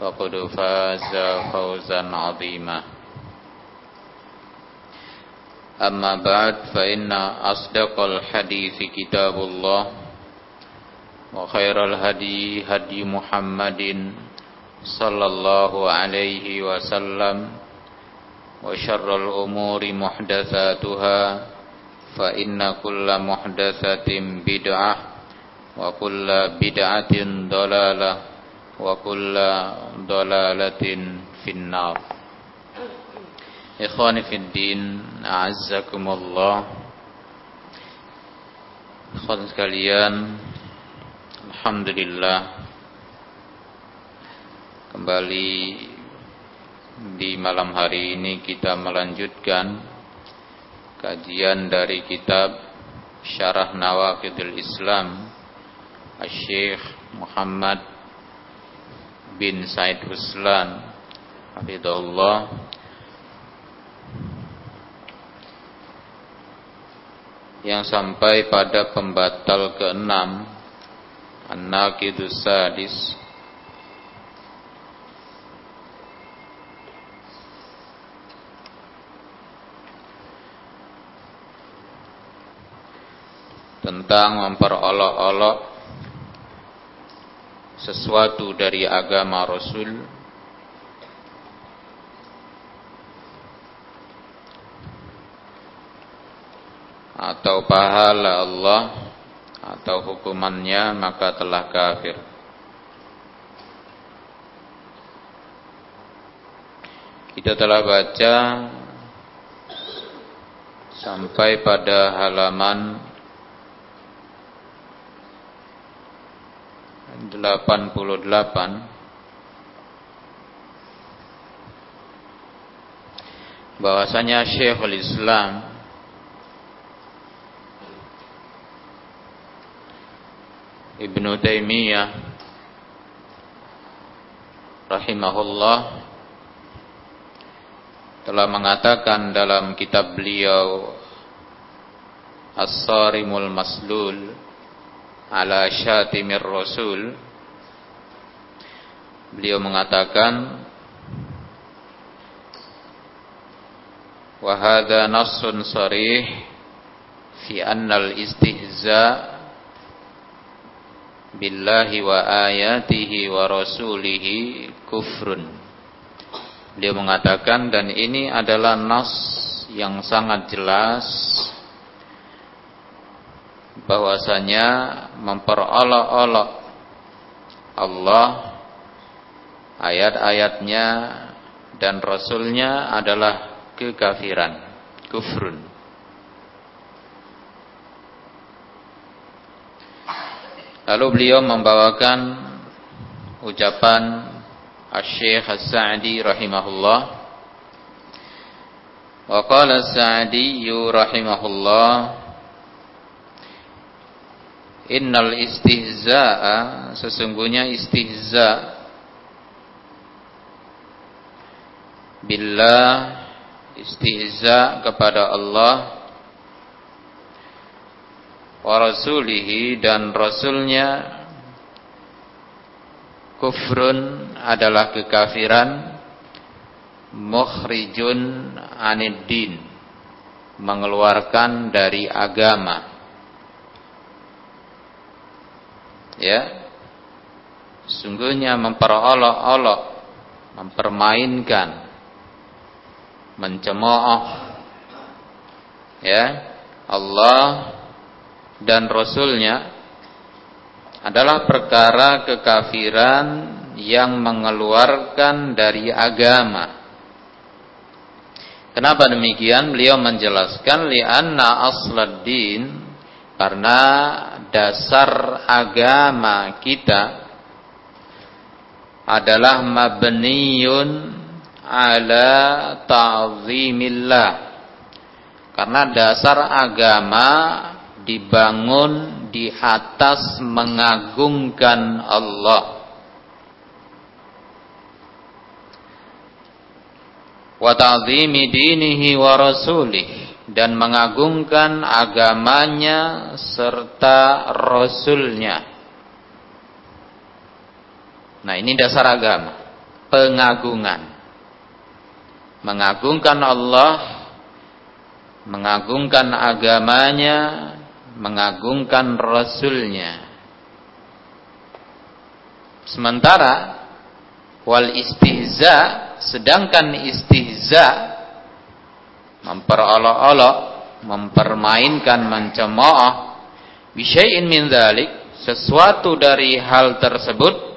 فقد فاز فوزا عظيما أما بعد فإن أصدق الحديث كتاب الله وخير الهدي هدي محمد صلى الله عليه وسلم وشر الأمور محدثاتها فإن كل محدثة بدعة وكل بدعة ضلالة وكل ضلالة في النار إخواني في الدين أعزكم الله Ikhwan sekalian Alhamdulillah Kembali di malam hari ini kita melanjutkan Kajian dari kitab Syarah Nawakidul Islam Al-Syeikh Muhammad bin Said Ruslan Hafidhullah yang sampai pada pembatal keenam An-Naqidus Sadis. Tentang memperolok-olok sesuatu dari agama Rasul atau pahala Allah atau hukumannya maka telah kafir. Kita telah baca sampai pada halaman 88 bahwasanya Syekhul Islam Ibnu Taimiyah rahimahullah telah mengatakan dalam kitab beliau As-Sarimul Maslul ala Syatimir Rasul beliau mengatakan wa hadha nassun sarih fi anna al-istihza' billahi wa ayatihi wa rasulihi kufrun. Beliau mengatakan dan ini adalah nas yang sangat jelas bahwasanya memperolok-olok Allah ayat-ayatnya dan rasulnya adalah kekafiran, kufrun. Lalu beliau membawakan ucapan Asy-Syaikh As-Sa'di rahimahullah. Wa qala As-Sa'di rahimahullah Innal istihza'a sesungguhnya istihza billah istihza kepada Allah wa rasulihi dan rasulnya kufrun adalah kekafiran mukhrijun anid din mengeluarkan dari agama. Ya sungguhnya memperolok-olok mempermainkan mencemooh ya Allah dan Rasulnya adalah perkara kekafiran yang mengeluarkan dari agama. Kenapa demikian? Beliau menjelaskan li'anna asladdin karena dasar agama kita adalah mabniyun ala ta'zimillah. Karena dasar agama dibangun di atas mengagungkan Allah. Wa ta'zimi dinihi wa rasulih dan mengagungkan agamanya serta rasulnya. Nah, ini dasar agama, pengagungan. Mengagungkan Allah, mengagungkan agamanya, mengagungkan Rasulnya. Sementara wal istihza, sedangkan istihza memperolok-olok, mempermainkan, mencemooh bisyai'in min dzalik, sesuatu dari hal tersebut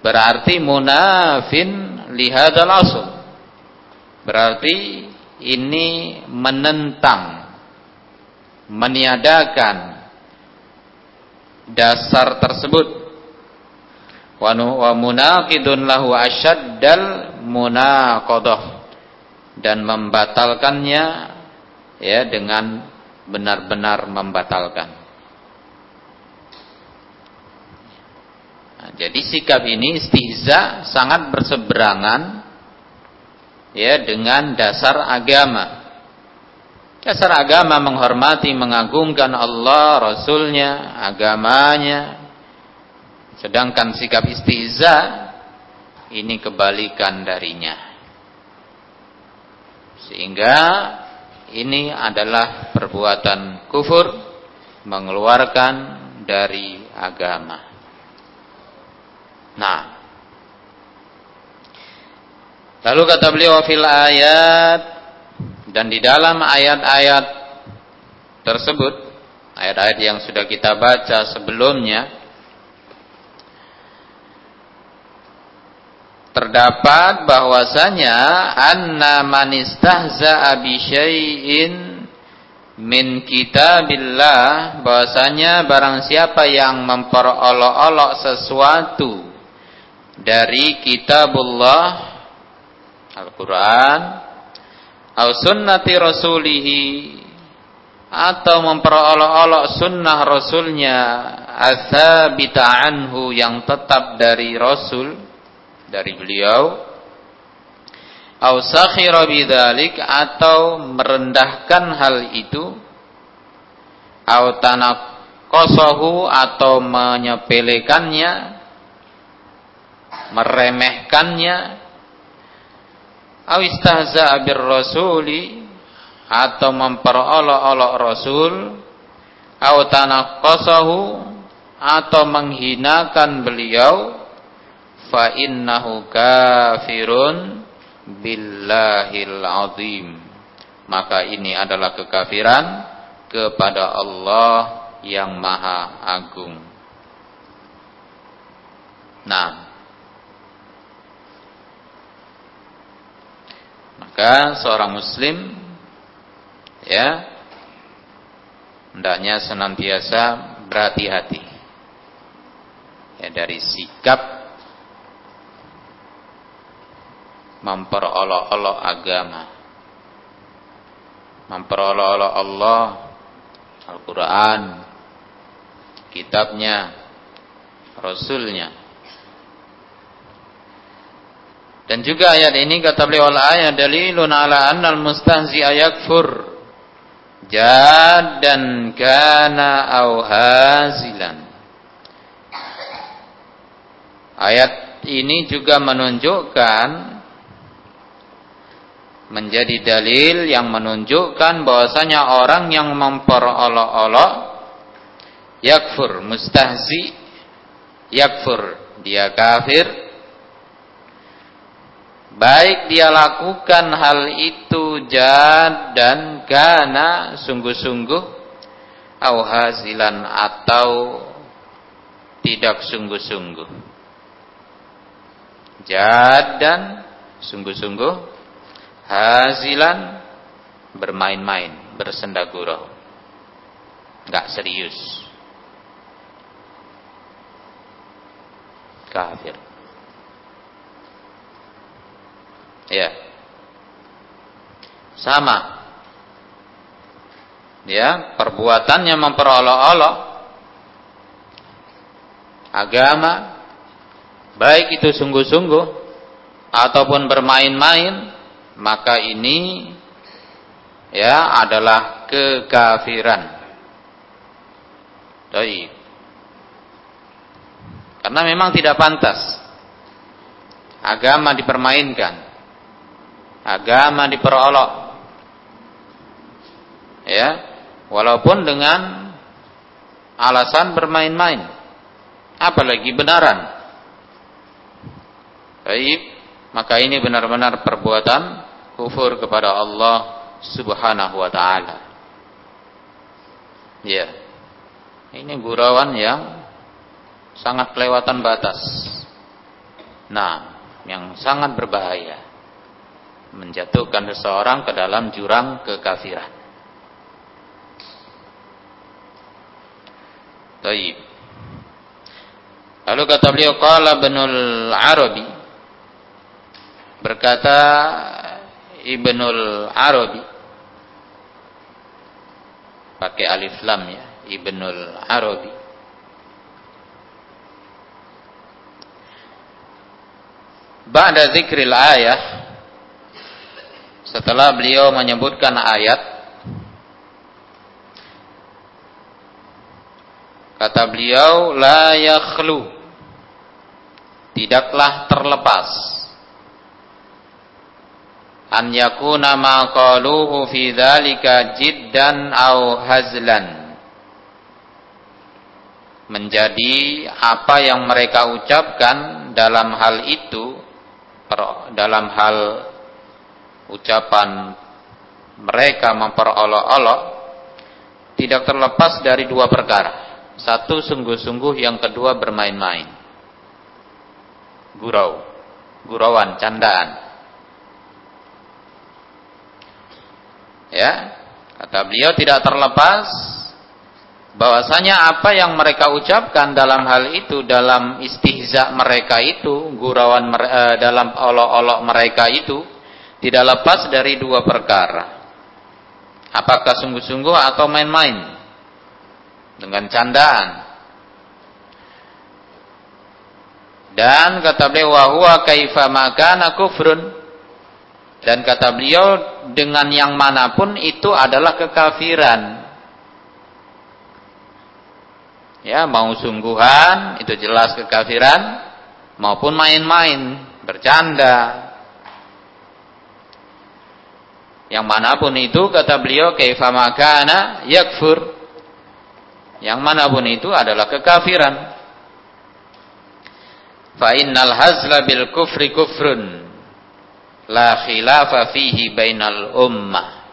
berarti munafin lihadal asl. Berarti ini menentang meniadakan dasar tersebut wa munaqidun lahu asyaddal munaqadah dan membatalkannya ya dengan benar-benar membatalkan. Nah, jadi sikap ini istihza sangat berseberangan ya dengan dasar agama. Dasar agama menghormati, mengagungkan Allah, Rasulnya, agamanya. Sedangkan sikap istiza ini kebalikan darinya. Sehingga ini adalah perbuatan kufur mengeluarkan dari agama. Nah, lalu kata beliau fil ayat. Dan di dalam ayat-ayat tersebut, ayat-ayat yang sudah kita baca sebelumnya, terdapat bahwasanya anna man istahza'a bi syai'in min kitabillah bahwasanya barang siapa yang memperolok-olok sesuatu dari kitabullah Al-Qur'an au sunnati rasulihi atau memperolok-olok sunnah rasulnya asabita anhu yang tetap dari rasul dari beliau. Au sakhira atau merendahkan hal itu. Au tanaqasahu atau menyepelekannya meremehkannya awistahza bir rasuli atau memperolok-olok rasul atau tanaqqasahu atau menghinakan beliau fa innahu kafirun billahil azim. Maka ini adalah kekafiran kepada Allah yang maha agung. Nah Maka seorang muslim ya hendaknya senantiasa berhati-hati ya dari sikap memperolok-olok agama memperolok-olok Allah Al-Quran kitabnya Rasulnya Dan juga ayat ini kata beliau ayat dalilun ala annal mustahzi ayakfur. jadan kana au hazilan ayat ini juga menunjukkan menjadi dalil yang menunjukkan bahwasanya orang yang memperolok-olok yakfur mustahzi yakfur dia kafir baik dia lakukan hal itu jad dan kana sungguh-sungguh au hazilan atau tidak sungguh-sungguh. Jad dan sungguh-sungguh hazilan bermain-main bersenda gurau. Nggak serius. Kafir. Ya. Sama. Ya, perbuatannya memperolok-olok agama baik itu sungguh-sungguh ataupun bermain-main maka ini ya adalah kekafiran. Baik. Karena memang tidak pantas. Agama dipermainkan. Agama diperolok. Ya, walaupun dengan alasan bermain-main. Apalagi benaran. Baik, maka ini benar-benar perbuatan kufur kepada Allah Subhanahu wa taala. Ya. Ini gurauan yang sangat kelewatan batas. Nah, yang sangat berbahaya menjatuhkan seseorang ke dalam jurang kekafiran. Taib. Lalu kata beliau qala Ibnul Arabi berkata Ibnul Arabi pakai alif lam ya Ibnul Arabi Ba'da zikril ayah setelah beliau menyebutkan ayat kata beliau la yakhlu. Tidaklah terlepas. An yakuna ma qaluhu fi dzalika jiddan au hazlan. Menjadi apa yang mereka ucapkan dalam hal itu dalam hal ucapan mereka memperolok-olok tidak terlepas dari dua perkara. Satu sungguh-sungguh, yang kedua bermain-main. Gurau, gurauan, candaan. Ya, kata beliau tidak terlepas bahwasanya apa yang mereka ucapkan dalam hal itu dalam istihza mereka itu gurauan uh, dalam olok-olok mereka itu tidak lepas dari dua perkara. Apakah sungguh-sungguh atau main-main? Dengan candaan. Dan kata beliau wahwa kaifa makana kufrun? Dan kata beliau dengan yang mana pun itu adalah kekafiran. Ya, mau sungguhan itu jelas kekafiran. Maupun main-main, bercanda. Yang mana pun itu kata beliau kaifa makana yakfur. Yang mana pun itu adalah kekafiran. Fa innal hazla bil kufri kufrun la khilafa fihi bainal ummah.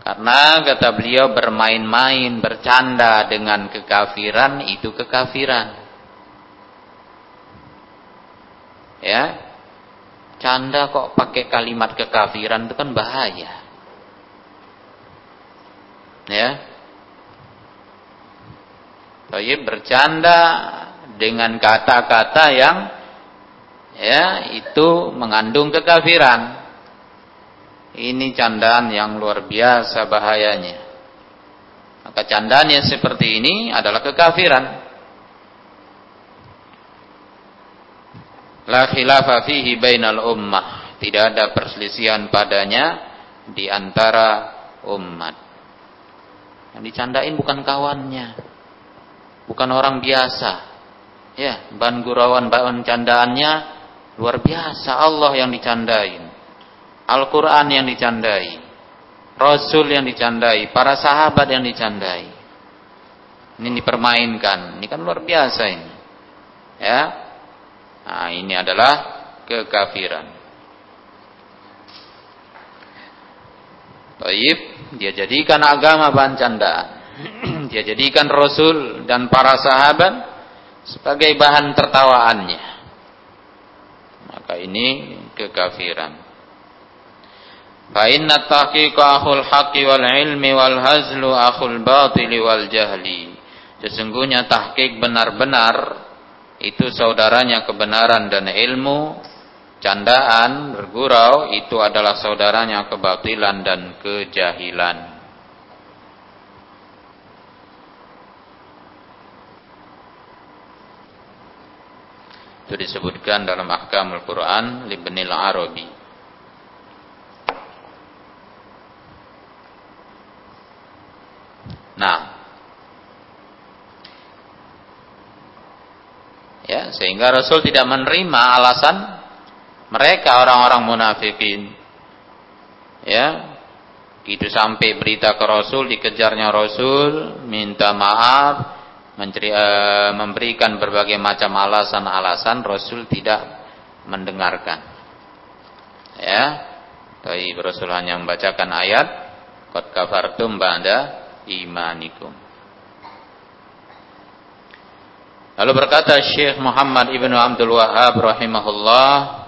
Karena kata beliau bermain-main, bercanda dengan kekafiran itu kekafiran. Ya. Canda kok pakai kalimat kekafiran itu kan bahaya. Ya. Tapi bercanda dengan kata-kata yang ya itu mengandung kekafiran. Ini candaan yang luar biasa bahayanya. Maka candaan yang seperti ini adalah kekafiran. La khilafa fihi bainal ummah. Tidak ada perselisihan padanya di antara umat. Yang dicandain bukan kawannya. Bukan orang biasa. Ya, bahan gurauan, bahan candaannya luar biasa. Allah yang dicandain. Al-Quran yang dicandai. Rasul yang dicandai. Para sahabat yang dicandai. Ini dipermainkan. Ini kan luar biasa ini. Ya. Nah, ini adalah kekafiran. Taib, dia jadikan agama bahan candaan. dia jadikan Rasul dan para sahabat sebagai bahan tertawaannya. Maka ini kekafiran. Fa inna tahqiqa akhul haqqi wal ilmi wal hazlu akhul batili wal jahli. Sesungguhnya tahqiq benar-benar itu saudaranya kebenaran dan ilmu, candaan, bergurau itu adalah saudaranya kebatilan dan kejahilan. Itu disebutkan dalam Ahkamul Quran Libnil Arabi. Nah, ya sehingga Rasul tidak menerima alasan mereka orang-orang munafikin. Ya itu sampai berita ke Rasul dikejarnya Rasul minta maaf menceri, e, memberikan berbagai macam alasan-alasan Rasul tidak mendengarkan. Ya tapi Rasul hanya membacakan ayat qad kafartum ba'da imanikum Lalu berkata Syekh Muhammad Ibnu Abdul Wahab rahimahullah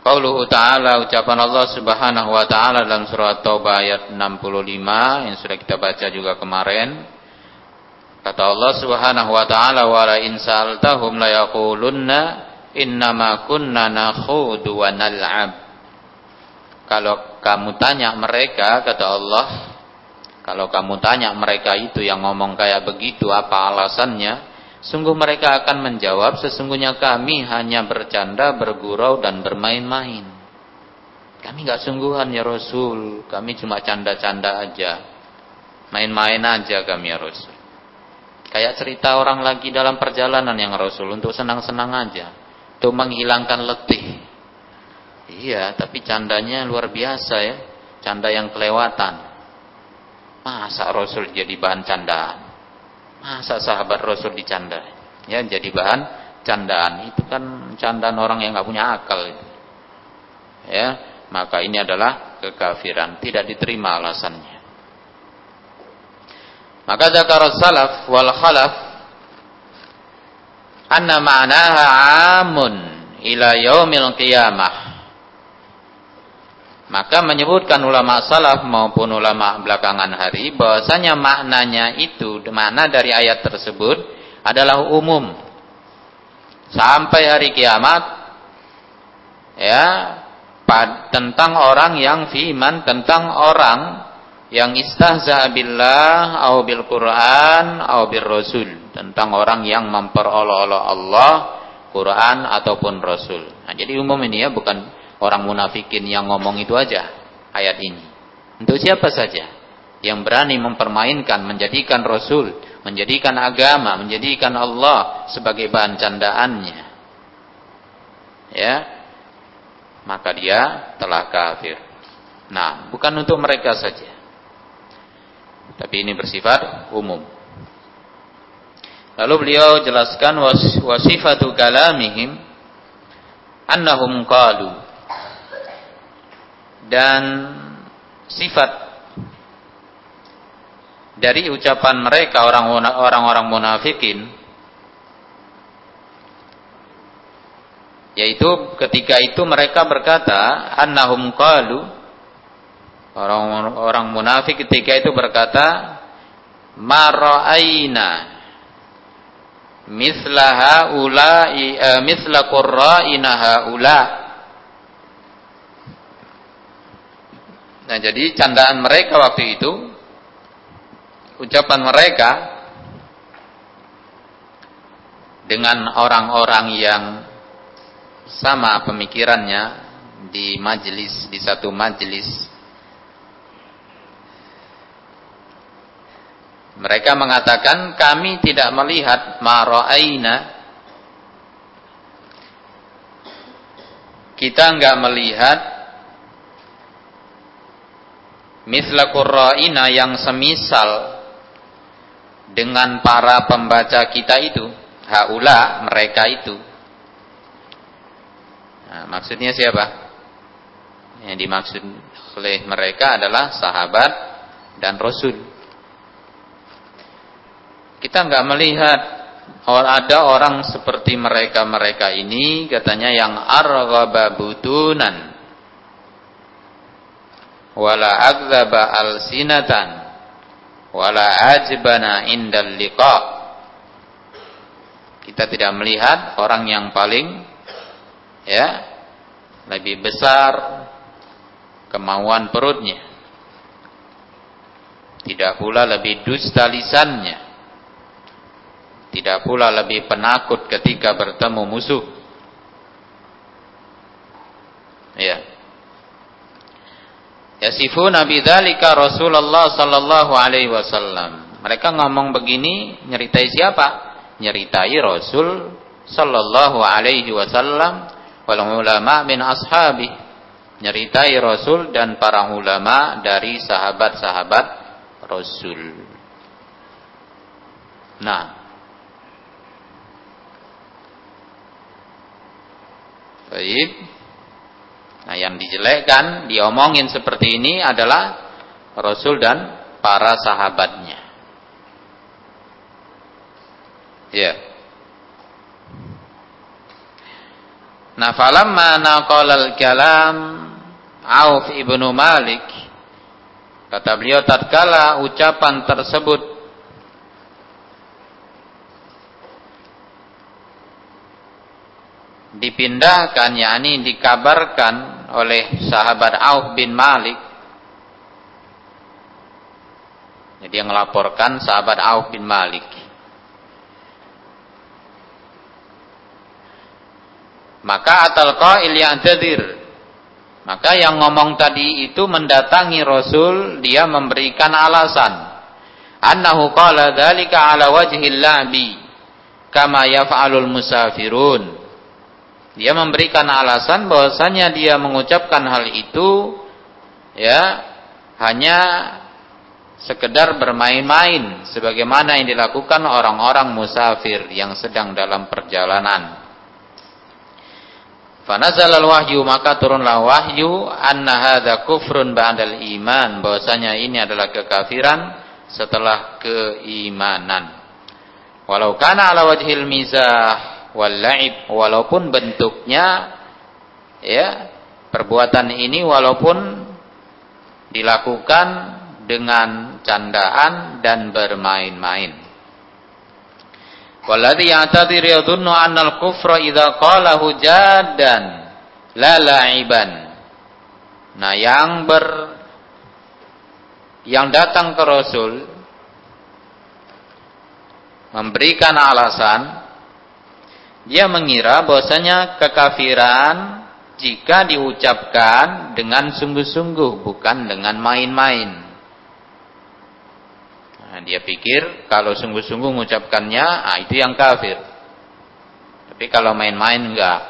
Qauluhu ta'ala ucapan Allah Subhanahu wa taala dalam surat Taubah ayat 65 yang sudah kita baca juga kemarin. Kata Allah Subhanahu wa taala wala in sa'altahum la innama kunna nakhudu wa nal'ab. Kalau kamu tanya mereka kata Allah kalau kamu tanya mereka itu yang ngomong kayak begitu apa alasannya? Sungguh mereka akan menjawab sesungguhnya kami hanya bercanda, bergurau dan bermain-main. Kami nggak sungguhan ya Rasul, kami cuma canda-canda aja. Main-main aja kami ya Rasul. Kayak cerita orang lagi dalam perjalanan yang Rasul untuk senang-senang aja. Untuk menghilangkan letih. Iya, tapi candanya luar biasa ya. Canda yang kelewatan. Masa Rasul jadi bahan candaan? Masa sahabat Rasul dicanda? Ya, jadi bahan candaan. Itu kan candaan orang yang nggak punya akal. Ya, maka ini adalah kekafiran, tidak diterima alasannya. Maka zakar salaf wal khalaf anna ma'naha amun ila yaumil qiyamah maka menyebutkan ulama salaf maupun ulama belakangan hari bahwasanya maknanya itu makna dari ayat tersebut adalah umum sampai hari kiamat ya tentang orang yang fiman tentang orang yang istahza billah au bil Quran au bil Rasul tentang orang yang memperolok-olok Allah Quran ataupun Rasul. Nah, jadi umum ini ya bukan orang munafikin yang ngomong itu aja ayat ini. Untuk siapa saja yang berani mempermainkan, menjadikan Rasul, menjadikan agama, menjadikan Allah sebagai bahan candaannya. Ya. Maka dia telah kafir. Nah, bukan untuk mereka saja. Tapi ini bersifat umum. Lalu beliau jelaskan wasifatu kalamihim annahum qalu dan sifat dari ucapan mereka orang-orang munafikin yaitu ketika itu mereka berkata annahum qalu orang-orang munafik ketika itu berkata mara'aina misla haula eh, misla qurra'ina haula Nah jadi candaan mereka waktu itu ucapan mereka dengan orang-orang yang sama pemikirannya di majelis di satu majelis Mereka mengatakan kami tidak melihat mara'aina kita enggak melihat misla qurra'ina yang semisal dengan para pembaca kita itu haula mereka itu. Nah, maksudnya siapa? Yang dimaksud oleh mereka adalah sahabat dan rasul. Kita enggak melihat ada orang seperti mereka-mereka ini katanya yang arghaba butunan wala agdzaba alsinatan wala ajbana indal liqa kita tidak melihat orang yang paling ya lebih besar kemauan perutnya tidak pula lebih dusta lisannya tidak pula lebih penakut ketika bertemu musuh. Ya. Yasifuna bidzalika Rasulullah sallallahu alaihi wasallam. Mereka ngomong begini nyeritai siapa? Nyeritai Rasul sallallahu alaihi wasallam wal ulama min ashabi. Nyeritai Rasul dan para ulama dari sahabat-sahabat Rasul. Nah, Baik. Nah, yang dijelekkan, diomongin seperti ini adalah Rasul dan para sahabatnya. Ya. Nah, falamma naqala al-kalam Auf ibnu Malik kata beliau tatkala ucapan tersebut dipindahkan yakni dikabarkan oleh sahabat Auf bin Malik. Jadi yang melaporkan sahabat Auf bin Malik. Maka atal qail ya'tadir. Maka yang ngomong tadi itu mendatangi Rasul dia memberikan alasan. Annahu qala dzalika ala wajhil labi kama yaf'alul musafirun dia memberikan alasan bahwasanya dia mengucapkan hal itu ya hanya sekedar bermain-main sebagaimana yang dilakukan orang-orang musafir yang sedang dalam perjalanan. Fanazal al-wahyu maka turunlah wahyu anna hadza kufrun ba'dal iman bahwasanya ini adalah kekafiran setelah keimanan. Walau kana ala wajhil mizah wal laib walaupun bentuknya ya perbuatan ini walaupun dilakukan dengan candaan dan bermain-main. Walladhi ya'tadir yadhunnu anna al-kufra idza qalahu jaddan la la'iban. Nah, yang ber yang datang ke Rasul memberikan alasan dia mengira bahwasanya kekafiran jika diucapkan dengan sungguh-sungguh bukan dengan main-main. Nah, dia pikir kalau sungguh-sungguh mengucapkannya, ah itu yang kafir. Tapi kalau main-main enggak.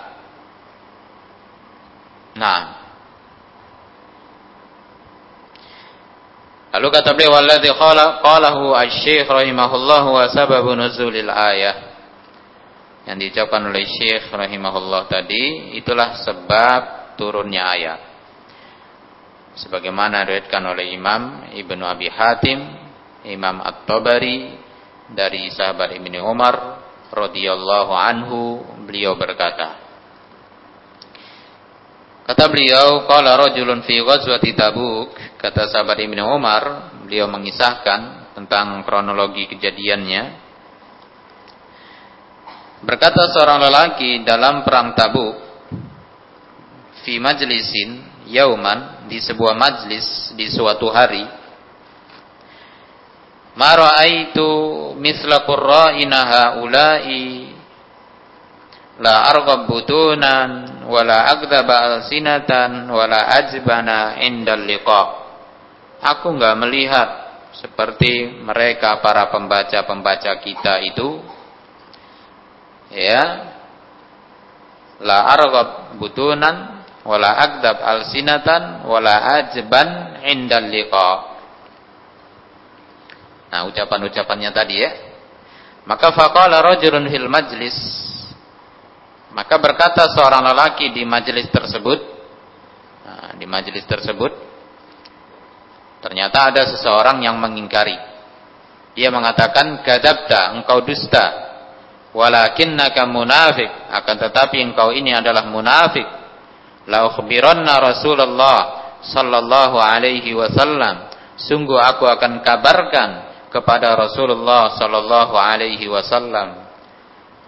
Nah, Lalu kata beliau walladzi qalahu asy-syekh rahimahullah wa sababu nuzulil ayah yang diucapkan oleh Syekh rahimahullah tadi itulah sebab turunnya ayat. Sebagaimana diriwayatkan oleh Imam Ibnu Abi Hatim, Imam At-Tabari dari sahabat Ibnu Umar radhiyallahu anhu beliau berkata Kata beliau, qala rajulun fi ghazwati Tabuk, kata sahabat Ibnu Umar, beliau mengisahkan tentang kronologi kejadiannya Berkata seorang lelaki dalam perang Tabuk fi majlisin yauman di sebuah majlis di suatu hari ma raaitu misla qurra'ina haula'i la arghab butunan wala agdzaba alsinatan wala ajbana indal liqa. Aku enggak melihat seperti mereka para pembaca-pembaca kita itu ya. La arghab butunan wala agdab alsinatan wala ajban indal liqa. Nah ucapan-ucapannya tadi ya. Maka faqala rajulun fil majlis. Maka berkata seorang lelaki di majelis tersebut nah, di majelis tersebut ternyata ada seseorang yang mengingkari. Dia mengatakan kadabta engkau dusta walakinnaka munafik akan tetapi engkau ini adalah munafik la ukhbiranna Rasulullah sallallahu alaihi wasallam. Sungguh aku akan kabarkan kepada Rasulullah sallallahu alaihi wasallam.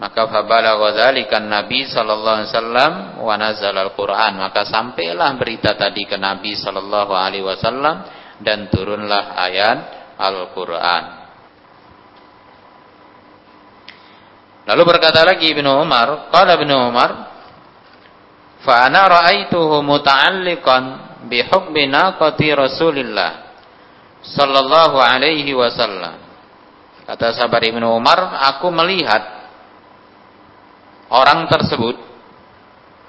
Maka fabalagha dzalika nabi sallallahu alaihi wasallam wa nazala al-Qur'an maka sampailah berita tadi ke Nabi sallallahu alaihi wasallam dan turunlah ayat Al-Qur'an Lalu berkata lagi Ibnu Umar, qala Ibnu Umar, fa ana ra'aituhu muta'alliqan bi hukmi naqati Rasulillah sallallahu alaihi wasallam. Kata sahabat Ibnu Umar, aku melihat orang tersebut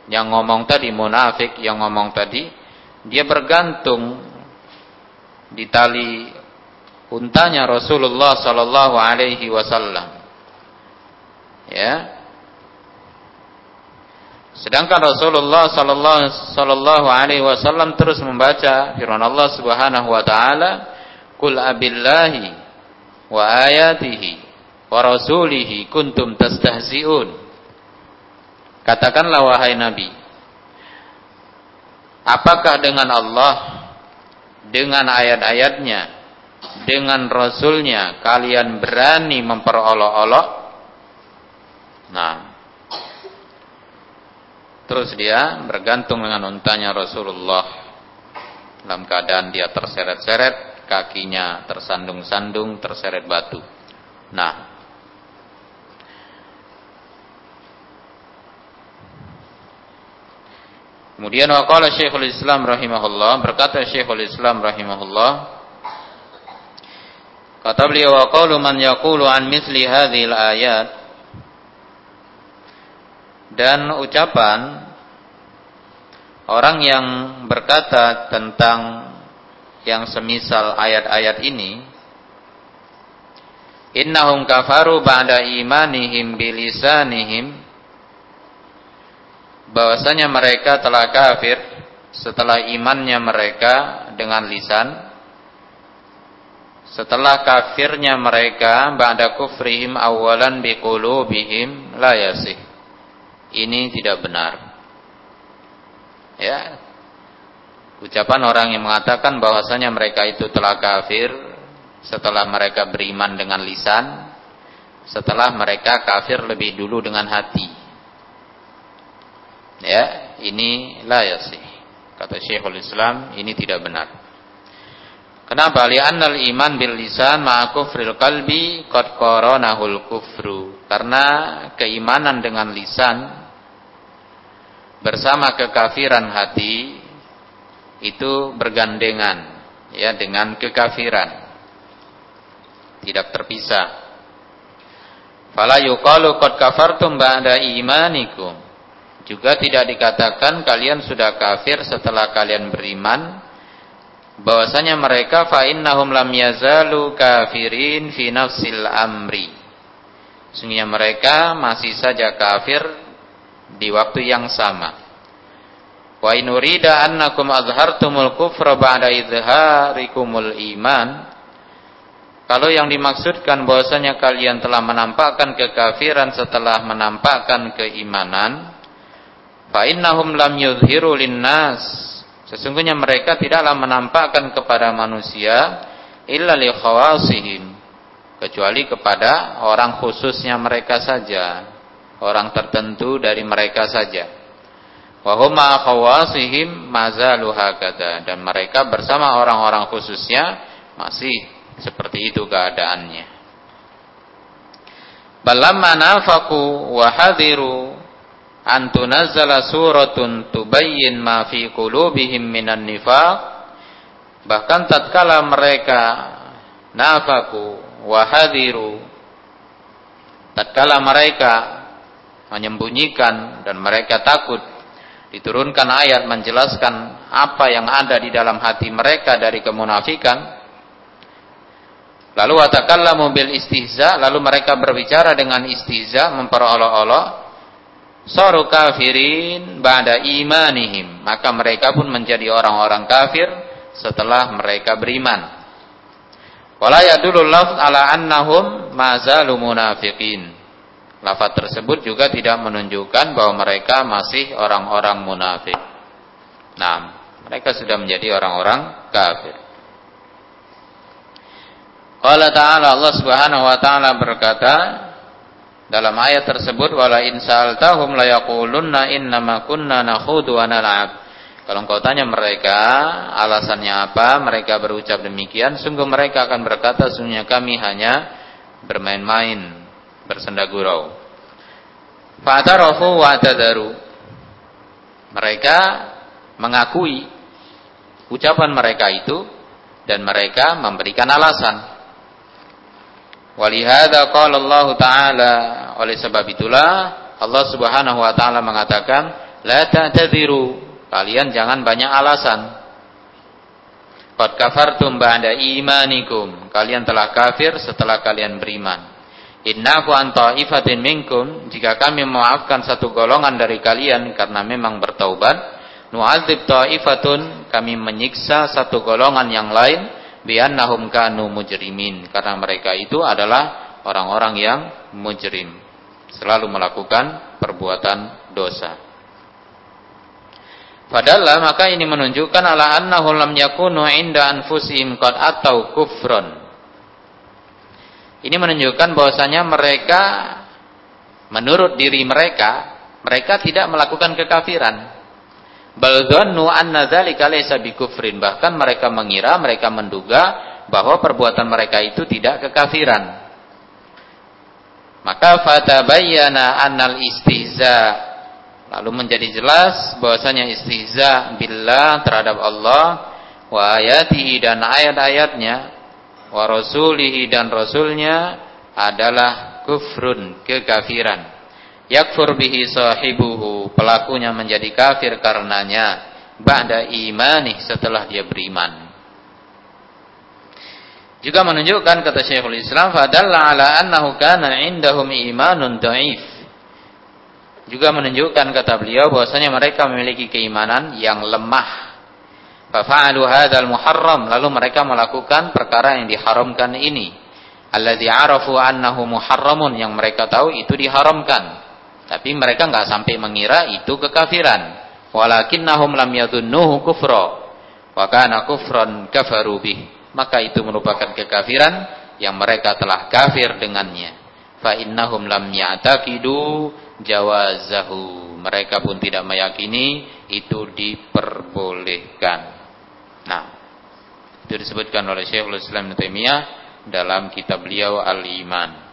yang ngomong tadi munafik, yang ngomong tadi dia bergantung di tali untanya Rasulullah sallallahu alaihi wasallam ya. Sedangkan Rasulullah sallallahu alaihi wasallam terus membaca firman Allah Subhanahu wa taala kul abillahi wa ayatihi wa rasulihi kuntum tastahzi'un. Katakanlah wahai nabi apakah dengan Allah dengan ayat-ayatnya dengan rasulnya kalian berani memperolok-olok Nah. Terus dia bergantung dengan untanya Rasulullah dalam keadaan dia terseret-seret, kakinya tersandung-sandung, terseret batu. Nah, Kemudian waqala Syekhul Islam rahimahullah, berkata Syekhul Islam rahimahullah, kata beliau wa man yaqulu an mithli hadhil ayat dan ucapan orang yang berkata tentang yang semisal ayat-ayat ini innahum kafaru ba'da imanihim bilisanihim bahwasanya mereka telah kafir setelah imannya mereka dengan lisan. Setelah kafirnya mereka ba'da kufrihim awalan biqulubihim la yasih ini tidak benar. Ya. Ucapan orang yang mengatakan bahwasanya mereka itu telah kafir setelah mereka beriman dengan lisan, setelah mereka kafir lebih dulu dengan hati. Ya, ini la sih. Kata Syekhul Islam, ini tidak benar. Kenapa? Li'annal iman bil lisan ma'a kufril qalbi qad qaranahul kufru. Karena keimanan dengan lisan bersama kekafiran hati itu bergandengan ya dengan kekafiran. Tidak terpisah. Fala yuqalu qad kafartum ba'da imanikum. Juga tidak dikatakan kalian sudah kafir setelah kalian beriman. Bahwasanya mereka fa innahum lam yazalu kafirin fi nafsil amri. Sungguhnya mereka masih saja kafir di waktu yang sama. Wa in urida annakum azhartumul kufra ba'da idharikumul iman. Kalau yang dimaksudkan bahwasanya kalian telah menampakkan kekafiran setelah menampakkan keimanan, fa innahum lam yuzhiru linnas. Sesungguhnya mereka tidaklah menampakkan kepada manusia illa li khawasihim kecuali kepada orang khususnya mereka saja orang tertentu dari mereka saja. Wahuma khawasihim mazalu hakada dan mereka bersama orang-orang khususnya masih seperti itu keadaannya. Balamma nafaku wa hadiru an suratun tubayyin ma fi qulubihim minan nifaq bahkan tatkala mereka nafaku wa hadiru tatkala mereka menyembunyikan dan mereka takut. Diturunkan ayat menjelaskan apa yang ada di dalam hati mereka dari kemunafikan. Lalu watakallamu bil istihza lalu mereka berbicara dengan istihza memperolok-olok. Saru kafirin ba'da imanihim. Maka mereka pun menjadi orang-orang kafir setelah mereka beriman. Wala yadulul lafz ala annahum mazalu munafiqin. Lafaz tersebut juga tidak menunjukkan bahwa mereka masih orang-orang munafik. Nah, mereka sudah menjadi orang-orang kafir. Allah Ta'ala Allah Subhanahu wa taala berkata dalam ayat tersebut wala in sa'altahum la yaqulunna innama kunna nakhudu wa nal'ab. Kalau engkau tanya mereka alasannya apa, mereka berucap demikian, sungguh mereka akan berkata sungguhnya kami hanya bermain-main, bersenda gurau. Fa'tarafu wa tadaru. Mereka mengakui ucapan mereka itu dan mereka memberikan alasan. Walihada qala Allah Ta'ala oleh sebab itulah Allah Subhanahu wa taala mengatakan la ta'tadiru Kalian jangan banyak alasan. Qad kafartum ba'da imanikum. Kalian telah kafir setelah kalian beriman. Innaku an ta'ifatin minkum. Jika kami memaafkan satu golongan dari kalian karena memang bertaubat, nu'adzib ta'ifatun, kami menyiksa satu golongan yang lain biannahum kanu mujrimin karena mereka itu adalah orang-orang yang mujrim, selalu melakukan perbuatan dosa. Padahal maka ini menunjukkan ala annahu lam yakunu inda anfusihim qad atau kufron. Ini menunjukkan bahwasanya mereka menurut diri mereka mereka tidak melakukan kekafiran. Bal dhannu anna dzalika laysa. Bahkan mereka mengira, mereka menduga bahwa perbuatan mereka itu tidak kekafiran. Maka fatabayyana annal istihza Lalu menjadi jelas bahwasanya istihza billah terhadap Allah wa ayatihi dan ayat-ayatnya wa rasulihi dan rasulnya adalah kufrun kekafiran. Yakfur bihi sahibuhu pelakunya menjadi kafir karenanya ba'da imani setelah dia beriman. Juga menunjukkan kata Syekhul Islam fadalla ala annahu kana indahum imanun dhaif juga menunjukkan kata beliau bahwasanya mereka memiliki keimanan yang lemah. Fafa'alu hadzal muharram lalu mereka melakukan perkara yang diharamkan ini. Alladzi arafu annahu muharramun yang mereka tahu itu diharamkan. Tapi mereka enggak sampai mengira itu kekafiran. Walakinnahum lam yadhunnuhu kufra. Wa kana kufran kafaru bih. Maka itu merupakan kekafiran yang mereka telah kafir dengannya. Fa innahum lam ya'taqidu jawazahu. Mereka pun tidak meyakini itu diperbolehkan. Itu disebutkan oleh Syekhul Islam Taimiyah dalam kitab beliau Al-Iman.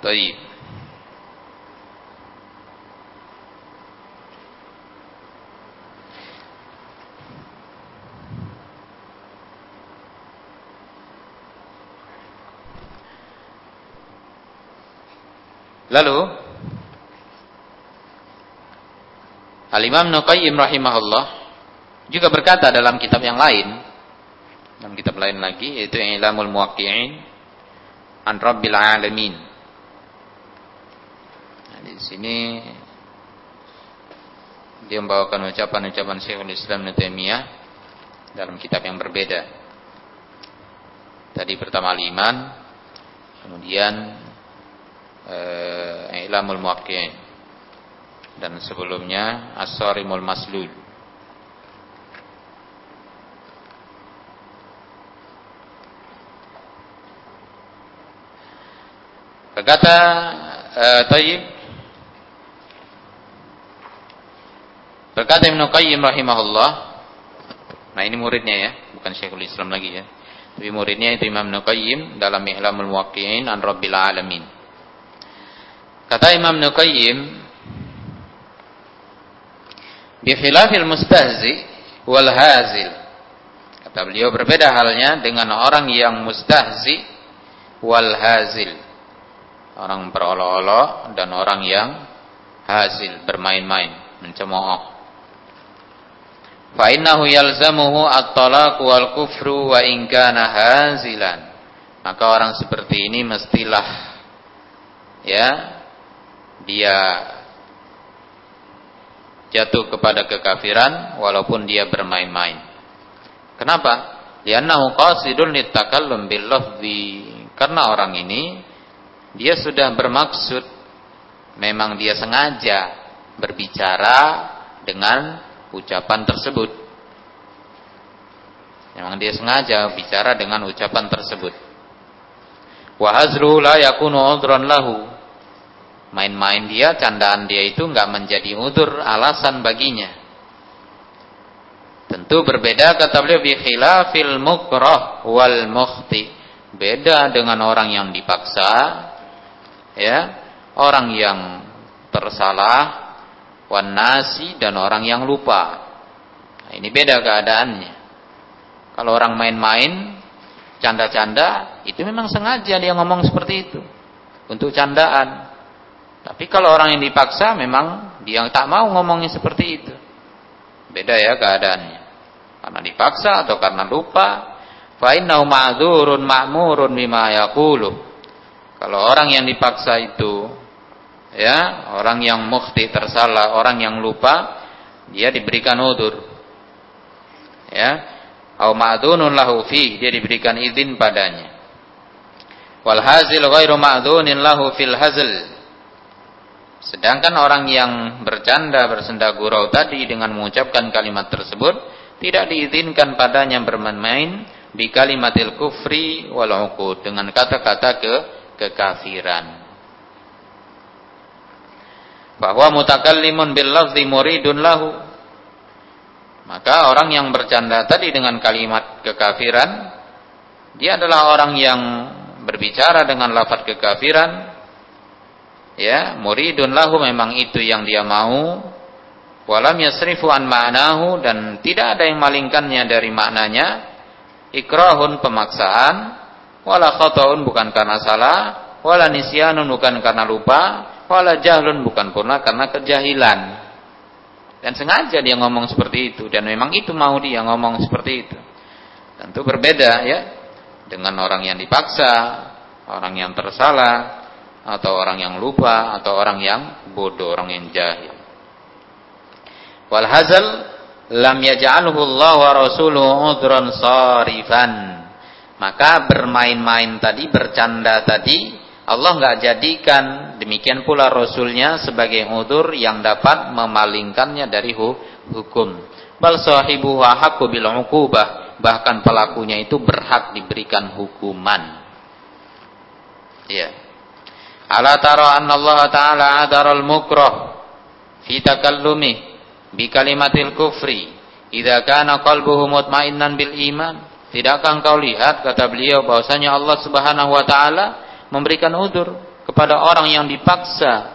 Baik. Lalu Al-Imam Nuqayyim rahimahullah juga berkata dalam kitab yang lain dalam kitab lain lagi yaitu Ilamul Muwaqqi'in an Rabbil Alamin. Nah, di sini dia membawakan ucapan-ucapan Syekhul Islam Taimiyah dalam kitab yang berbeda. Tadi pertama al-iman, kemudian uh, Ilamul Muwaqqi'in dan sebelumnya As-Sarimul Maslul. Berkata uh, Tayyib Berkata Ibn Qayyim rahimahullah Nah ini muridnya ya Bukan Syekhul Islam lagi ya Tapi muridnya itu Imam Nuqayyim Dalam Ihlamul Muwaqqi'in An Rabbil Alamin Kata Imam Nuqayyim, "Bi khilafil mustahzi wal hazil." Kata beliau berbeda halnya dengan orang yang mustahzi wal hazil. Orang berolok-olok dan orang yang hazil, bermain-main, mencemooh. Fa innahu yalzamuhu at-talaq wal kufru wa in hazilan. Maka orang seperti ini mestilah ya dia jatuh kepada kekafiran walaupun dia bermain-main. Kenapa? Liannahu qasidun litakallum lafzi. Karena orang ini dia sudah bermaksud memang dia sengaja berbicara dengan ucapan tersebut. Memang dia sengaja bicara dengan ucapan tersebut. Wa la yakunu. Main-main dia, candaan dia itu enggak menjadi udur alasan baginya. Tentu berbeda kata beliau bi khilafil mukrah wal mukhti. Beda dengan orang yang dipaksa ya, orang yang tersalah wanasi dan orang yang lupa. Nah, ini beda keadaannya. Kalau orang main-main, canda-canda, itu memang sengaja dia ngomong seperti itu. Untuk candaan. Tapi kalau orang yang dipaksa, memang dia tak mau ngomongnya seperti itu. Beda ya keadaannya. Karena dipaksa atau karena lupa. Fa'innahu ma'zurun ma'murun bima yaqulu. Kalau orang yang dipaksa itu ya orang yang mukhti tersalah orang yang lupa dia diberikan udur ya au ma'dunun lahu fi dia diberikan izin padanya wal hazil ghairu lahu fil hazl sedangkan orang yang bercanda bersenda gurau tadi dengan mengucapkan kalimat tersebut tidak diizinkan padanya bermain-main di kalimatil kufri wal uqud dengan kata-kata ke kekafiran. Bahwa mutakallimun bil lafzi muridun lahu. Maka orang yang bercanda tadi dengan kalimat kekafiran dia adalah orang yang berbicara dengan lafaz kekafiran ya muridun lahu memang itu yang dia mau. Walam yasrifu an ma'nahu dan tidak ada yang malingkannya dari maknanya. Ikrahun pemaksaan. Wala khata'un bukan karena salah. Wala nisyanun bukan karena lupa. Wala jahlun bukan purna karena kejahilan. Dan sengaja dia ngomong seperti itu dan memang itu mau dia ngomong seperti itu. Tentu berbeda ya. Dengan orang yang dipaksa, orang yang tersalah atau orang yang lupa atau orang yang bodoh, orang yang jahil. Wal hazal lam yaj'alhu Allah wa rasuluhu udran sarifan. Maka bermain-main tadi, bercanda tadi Allah nggak jadikan demikian pula Rasulnya sebagai udur yang dapat memalingkannya dari hukum. Bal sahibu haqqu bil uqubah, bahkan pelakunya itu berhak diberikan hukuman. Ya. Ala tara anna Allah taala adara al mukrah fi takallumi bi kalimatil kufri idza kana qalbuhu mutmainnan bil iman. Tidakkah engkau lihat kata beliau bahwasanya Allah Subhanahu wa taala memberikan udur kepada orang yang dipaksa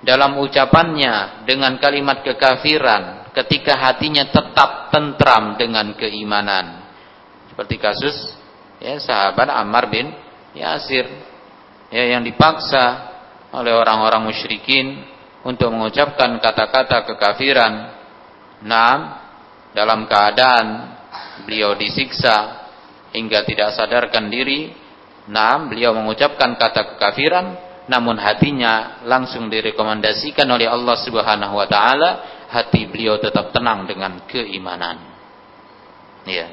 dalam ucapannya dengan kalimat kekafiran ketika hatinya tetap tentram dengan keimanan. Seperti kasus ya sahabat Ammar bin Yasir ya yang dipaksa oleh orang-orang musyrikin untuk mengucapkan kata-kata kekafiran. Nah, dalam keadaan beliau disiksa hingga tidak sadarkan diri Nah, beliau mengucapkan kata kekafiran, namun hatinya langsung direkomendasikan oleh Allah Subhanahu wa taala, hati beliau tetap tenang dengan keimanan. Ya.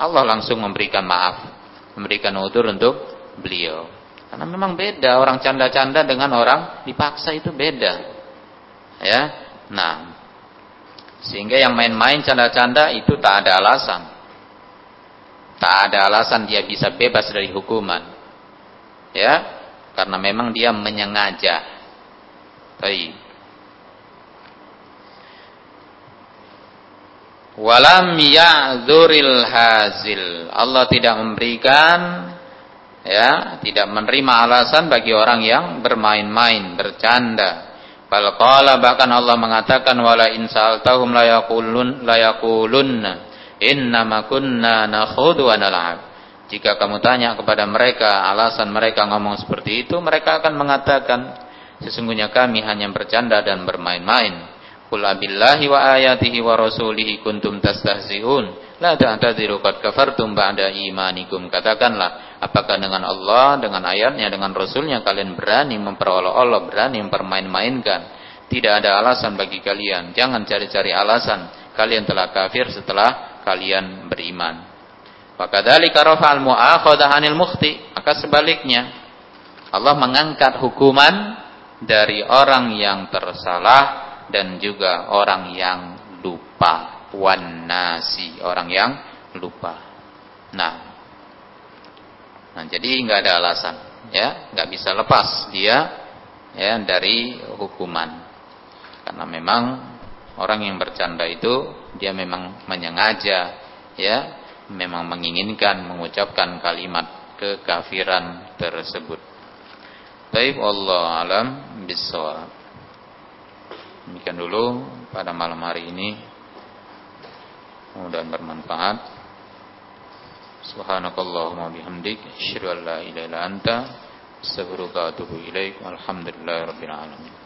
Allah langsung memberikan maaf, memberikan udur untuk beliau. Karena memang beda orang canda-canda dengan orang dipaksa itu beda. Ya. Nah, sehingga yang main-main canda-canda itu tak ada alasan. Tak ada alasan dia bisa bebas dari hukuman. Ya, karena memang dia menyengaja. Baik. Walam ya'dzuril hazil. Allah tidak memberikan ya, tidak menerima alasan bagi orang yang bermain-main, bercanda. Bal bahkan Allah mengatakan wala in sa'altahum la yaqulun la yaqulunna innama kunna nakhudu wa nal'ab. Jika kamu tanya kepada mereka alasan mereka ngomong seperti itu, mereka akan mengatakan sesungguhnya kami hanya bercanda dan bermain-main. Qul abillahi wa ayatihi wa rasulihi kuntum tastahzi'un. La ta'tadiru qad kafartum ba'da imanikum. Katakanlah, apakah dengan Allah, dengan ayatnya, dengan rasulnya kalian berani memperolok-olok, berani mempermain-mainkan? Tidak ada alasan bagi kalian. Jangan cari-cari alasan. Kalian telah kafir setelah kalian beriman. Fakadzalika rafa'al mu'akhadha mukhti. Maka sebaliknya Allah mengangkat hukuman dari orang yang tersalah dan juga orang yang lupa. Wan nasi, orang yang lupa. Nah, nah jadi nggak ada alasan, ya, nggak bisa lepas dia ya dari hukuman. Karena memang orang yang bercanda itu dia memang menyengaja ya, memang menginginkan mengucapkan kalimat kekafiran tersebut. Baik Allah alam bisawab. Demikian dulu pada malam hari ini. Mudah bermanfaat. Subhanakallahumma bihamdik asyhadu an la ilaha anta astaghfiruka wa atubu ilaik. Alamin.